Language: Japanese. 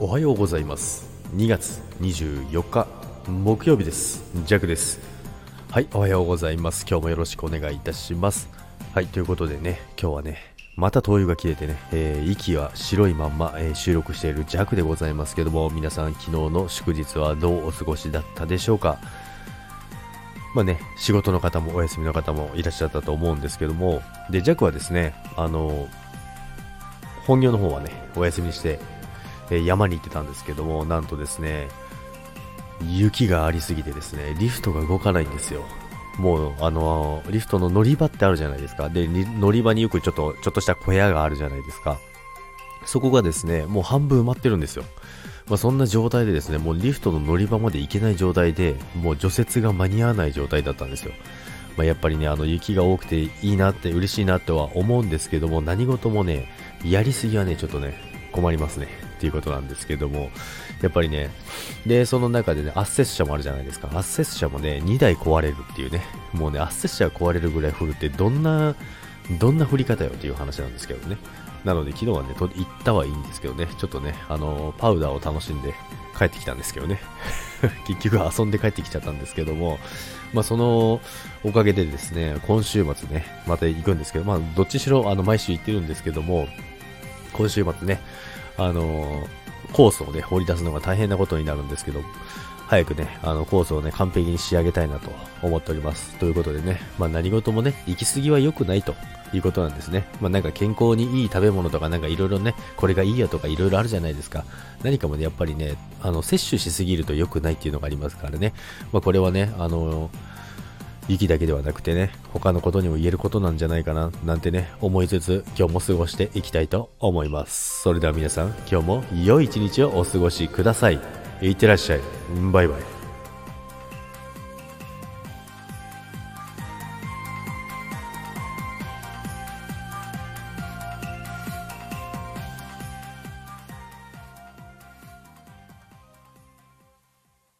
おはようございます。2月24日木曜日です。ジャックです。はいおはようございます。今日もよろしくお願いいたします。はいということでね今日はねまた灯油が切れてね、えー、息は白いまんま、えー、収録しているジャックでございますけども皆さん昨日の祝日はどうお過ごしだったでしょうか。まあね、仕事の方もお休みの方もいらっしゃったと思うんですけども、で、ジャックはですね、あの、本業の方はね、お休みにして、え山に行ってたんですけども、なんとですね、雪がありすぎてですね、リフトが動かないんですよ。もう、あのリフトの乗り場ってあるじゃないですか。で、乗り場によくちょっと、ちょっとした小屋があるじゃないですか。そこがですね、もう半分埋まってるんですよ。まあ、そんな状態でですね、もうリフトの乗り場まで行けない状態で、もう除雪が間に合わない状態だったんですよ。まあ、やっぱりね、あの雪が多くていいなって嬉しいなとは思うんですけども、何事もね、やりすぎはね、ちょっとね、困りますね。っていうことなんですけども、やっぱりね、で、その中でね、圧雪車もあるじゃないですか。圧雪車もね、2台壊れるっていうね、もうね、圧雪車が壊れるぐらい降るってどんな、どんな降り方よっていう話なんですけどね。なので昨日はね、行ったはいいんですけどね、ちょっとね、あの、パウダーを楽しんで帰ってきたんですけどね。結局遊んで帰ってきちゃったんですけども、まあそのおかげでですね、今週末ね、また行くんですけど、まあどっちしろあの毎週行ってるんですけども、今週末ね、あのコースをね、掘り出すのが大変なことになるんですけど、早くね、あの、コースをね、完璧に仕上げたいなと思っております。ということでね、まあ何事もね、行き過ぎは良くないということなんですね。まあなんか健康にいい食べ物とかなんかいろいろね、これがいいよとかいろいろあるじゃないですか。何かもね、やっぱりね、あの、摂取しすぎると良くないっていうのがありますからね。まあこれはね、あの息だけではなくてね、他のことにも言えることなんじゃないかな、なんてね、思いつつ、今日も過ごしていきたいと思います。それでは皆さん、今日も良い一日をお過ごしください。いってらっしゃい。バイバイ。